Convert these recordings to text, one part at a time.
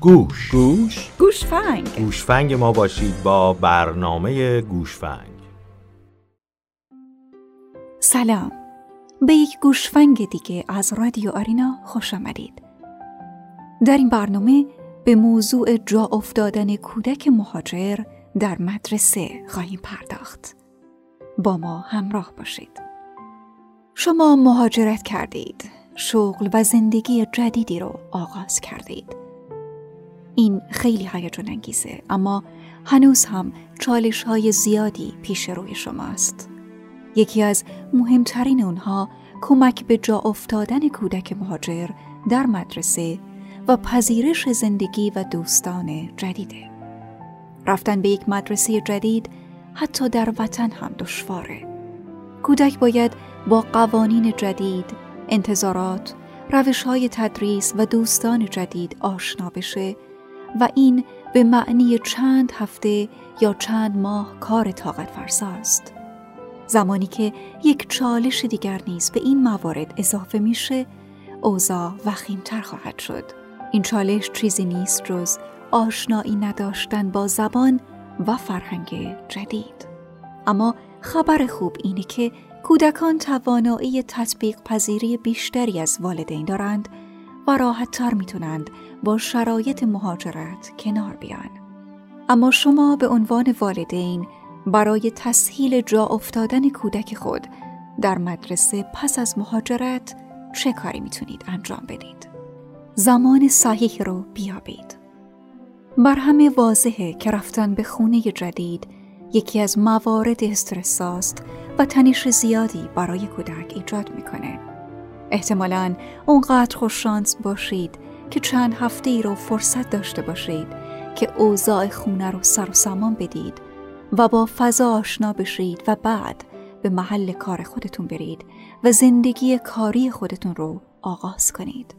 گوش. گوش. گوشفنگ. گوشفنگ ما باشید با برنامه گوشفنگ. سلام. به یک گوشفنگ دیگه از رادیو آرینا خوش آمدید. در این برنامه به موضوع جا افتادن کودک مهاجر در مدرسه خواهیم پرداخت. با ما همراه باشید. شما مهاجرت کردید. شغل و زندگی جدیدی رو آغاز کردید. این خیلی هیجان انگیزه اما هنوز هم چالش های زیادی پیش روی شما است. یکی از مهمترین اونها کمک به جا افتادن کودک مهاجر در مدرسه و پذیرش زندگی و دوستان جدیده. رفتن به یک مدرسه جدید حتی در وطن هم دشواره. کودک باید با قوانین جدید، انتظارات، روش های تدریس و دوستان جدید آشنا بشه و این به معنی چند هفته یا چند ماه کار طاقت فرساست. زمانی که یک چالش دیگر نیز به این موارد اضافه میشه اوضاع وخیمتر خواهد شد این چالش چیزی نیست جز آشنایی نداشتن با زبان و فرهنگ جدید اما خبر خوب اینه که کودکان توانایی تطبیق پذیری بیشتری از والدین دارند و راحت تر می‌تونند با شرایط مهاجرت کنار بیان. اما شما به عنوان والدین برای تسهیل جا افتادن کودک خود در مدرسه پس از مهاجرت چه کاری می‌تونید انجام بدید؟ زمان صحیح رو بیابید. بر همه واضحه که رفتن به خونه جدید یکی از موارد استرساست و تنش زیادی برای کودک ایجاد می‌کنه. احتمالا اونقدر خوششانس باشید که چند هفته ای رو فرصت داشته باشید که اوضاع خونه رو سر و سامان بدید و با فضا آشنا بشید و بعد به محل کار خودتون برید و زندگی کاری خودتون رو آغاز کنید.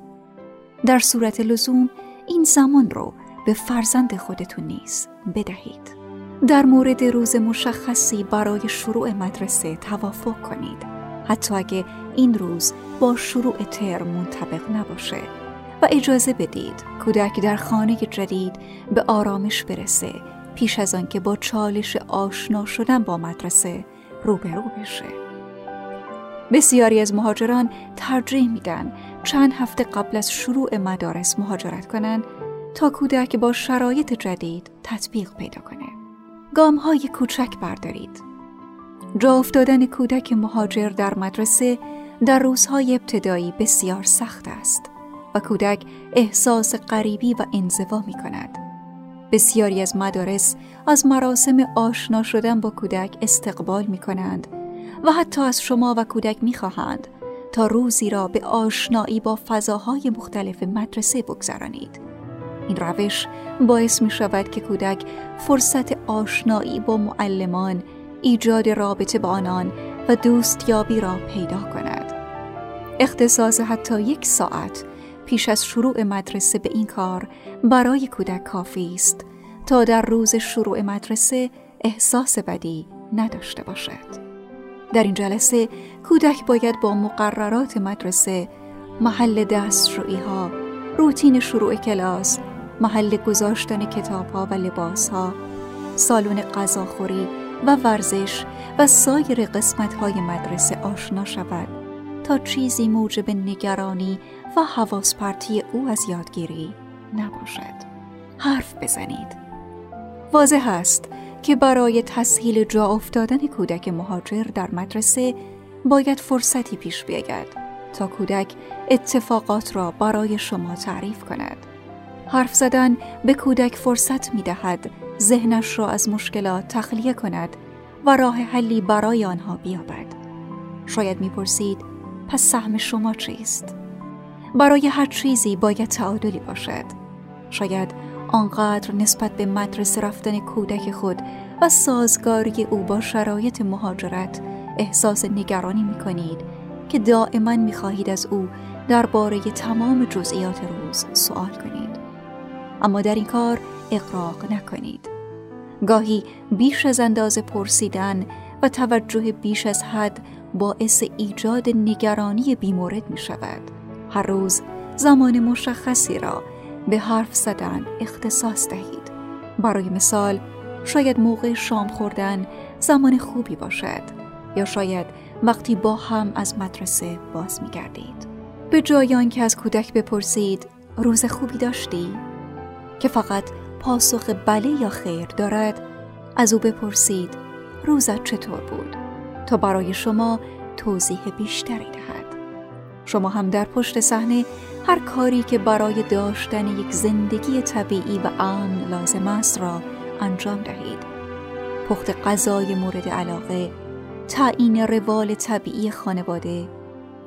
در صورت لزوم این زمان رو به فرزند خودتون نیز بدهید. در مورد روز مشخصی برای شروع مدرسه توافق کنید. حتی اگه این روز با شروع ترم منطبق نباشه. و اجازه بدید کودک در خانه جدید به آرامش برسه پیش از آنکه با چالش آشنا شدن با مدرسه روبرو بشه. بسیاری از مهاجران ترجیح میدن چند هفته قبل از شروع مدارس مهاجرت کنند تا کودک با شرایط جدید تطبیق پیدا کنه. گام های کوچک بردارید. جا افتادن کودک مهاجر در مدرسه در روزهای ابتدایی بسیار سخت است و کودک احساس غریبی و انزوا می کند. بسیاری از مدارس از مراسم آشنا شدن با کودک استقبال می کنند و حتی از شما و کودک می خواهند تا روزی را به آشنایی با فضاهای مختلف مدرسه بگذرانید. این روش باعث می شود که کودک فرصت آشنایی با معلمان، ایجاد رابطه با آنان و دوستیابی را پیدا کند. اختصاص حتی یک ساعت پیش از شروع مدرسه به این کار برای کودک کافی است تا در روز شروع مدرسه احساس بدی نداشته باشد. در این جلسه کودک باید با مقررات مدرسه، محل دستشویی ها، روتین شروع کلاس محل گذاشتن کتاب ها و لباس ها، سالن غذاخوری و ورزش و سایر قسمت های مدرسه آشنا شود تا چیزی موجب نگرانی و حواس پرتی او از یادگیری نباشد. حرف بزنید. واضح است که برای تسهیل جا افتادن کودک مهاجر در مدرسه باید فرصتی پیش بیاید تا کودک اتفاقات را برای شما تعریف کند. حرف زدن به کودک فرصت می دهد ذهنش را از مشکلات تخلیه کند و راه حلی برای آنها بیابد. شاید می‌پرسید پس سهم شما چیست؟ برای هر چیزی باید تعادلی باشد. شاید آنقدر نسبت به مدرسه رفتن کودک خود و سازگاری او با شرایط مهاجرت احساس نگرانی می کنید که دائما می خواهید از او درباره تمام جزئیات روز سوال کنید. اما در این کار اقراق نکنید. گاهی بیش از اندازه پرسیدن و توجه بیش از حد باعث ایجاد نگرانی بیمورد می شود. هر روز زمان مشخصی را به حرف زدن اختصاص دهید. برای مثال شاید موقع شام خوردن زمان خوبی باشد یا شاید وقتی با هم از مدرسه باز می گردید. به جای آنکه از کودک بپرسید روز خوبی داشتی؟ که فقط پاسخ بله یا خیر دارد از او بپرسید روزت چطور بود؟ تا برای شما توضیح بیشتری دهد. شما هم در پشت صحنه هر کاری که برای داشتن یک زندگی طبیعی و امن لازم است را انجام دهید. پخت غذای مورد علاقه تعیین روال طبیعی خانواده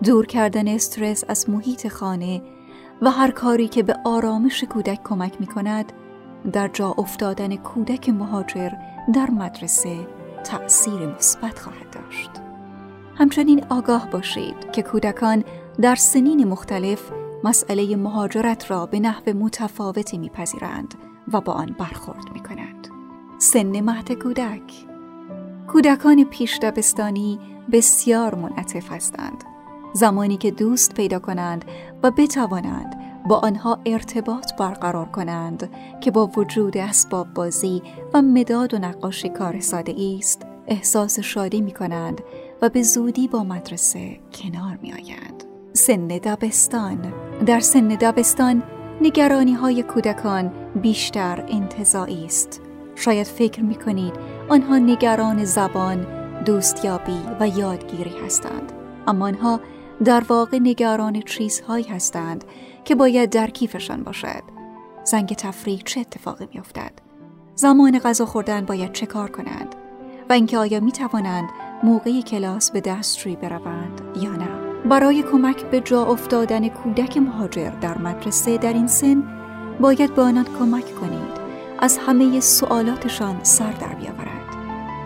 دور کردن استرس از محیط خانه و هر کاری که به آرامش کودک کمک می کند در جا افتادن کودک مهاجر در مدرسه تأثیر مثبت خواهد داشت. همچنین آگاه باشید که کودکان در سنین مختلف مسئله مهاجرت را به نحو متفاوتی میپذیرند و با آن برخورد می کنند. سن مهد کودک کودکان پیش دبستانی بسیار منعطف هستند زمانی که دوست پیدا کنند و بتوانند با آنها ارتباط برقرار کنند که با وجود اسباب بازی و مداد و نقاشی کار ساده است احساس شادی می کنند و به زودی با مدرسه کنار می آیند. سن دبستان. در سن دبستان نگرانی های کودکان بیشتر انتظایی است. شاید فکر می کنید آنها نگران زبان، دوستیابی و یادگیری هستند. اما آنها در واقع نگران چیزهایی هستند که باید در کیفشان باشد. زنگ تفریح چه اتفاقی میافتد؟ زمان غذا خوردن باید چه کار کنند؟ و اینکه آیا می توانند موقع کلاس به دستشویی بروند یا نه؟ برای کمک به جا افتادن کودک مهاجر در مدرسه در این سن باید به آنان کمک کنید. از همه سوالاتشان سر در بیاورد.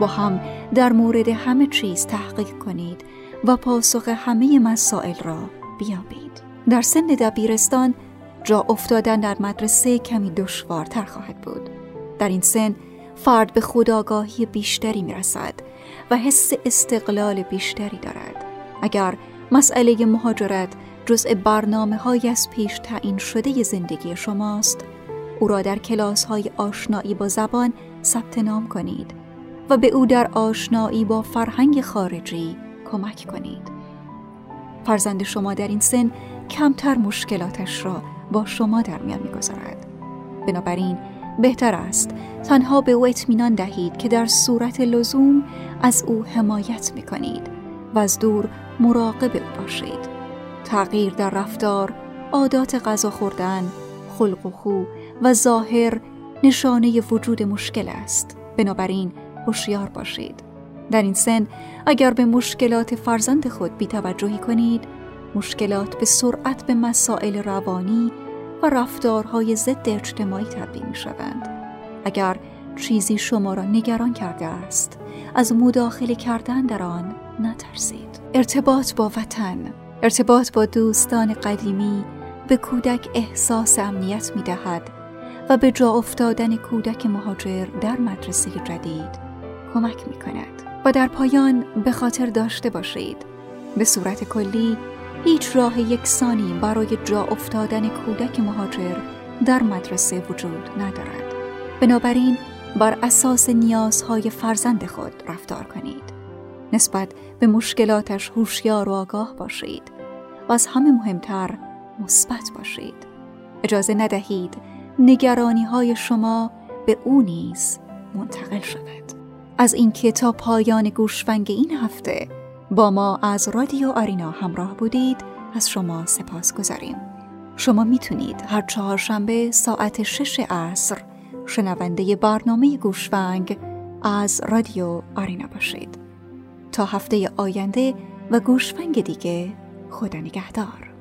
با هم در مورد همه چیز تحقیق کنید. و پاسخ همه مسائل را بیابید. در سن دبیرستان جا افتادن در مدرسه کمی دشوارتر خواهد بود. در این سن فرد به خداگاهی بیشتری می رسد و حس استقلال بیشتری دارد. اگر مسئله مهاجرت جزء برنامه های از پیش تعیین شده زندگی شماست او را در کلاس های آشنایی با زبان ثبت نام کنید و به او در آشنایی با فرهنگ خارجی کمک کنید. فرزند شما در این سن کمتر مشکلاتش را با شما در میان می‌گذارد. بنابراین بهتر است تنها به او اطمینان دهید که در صورت لزوم از او حمایت می کنید و از دور مراقب او باشید. تغییر در رفتار عادات غذا خوردن خلق و خو و ظاهر نشانه وجود مشکل است. بنابراین هوشیار باشید. در این سن اگر به مشکلات فرزند خود بیتوجهی کنید مشکلات به سرعت به مسائل روانی و رفتارهای ضد اجتماعی تبدیل می شوند. اگر چیزی شما را نگران کرده است از مداخله کردن در آن نترسید ارتباط با وطن ارتباط با دوستان قدیمی به کودک احساس امنیت می دهد و به جا افتادن کودک مهاجر در مدرسه جدید کمک می کند و در پایان به خاطر داشته باشید. به صورت کلی هیچ راه یکسانی برای جا افتادن کودک مهاجر در مدرسه وجود ندارد. بنابراین بر اساس نیازهای فرزند خود رفتار کنید. نسبت به مشکلاتش هوشیار و آگاه باشید و از همه مهمتر مثبت باشید. اجازه ندهید نگرانی های شما به او نیز منتقل شود. از این تا پایان گوشفنگ این هفته با ما از رادیو آرینا همراه بودید از شما سپاس گذاریم. شما می‌تونید هر چهارشنبه ساعت شش عصر شنونده برنامه گوشفنگ از رادیو آرینا باشید. تا هفته آینده و گوشفنگ دیگه خدا نگهدار.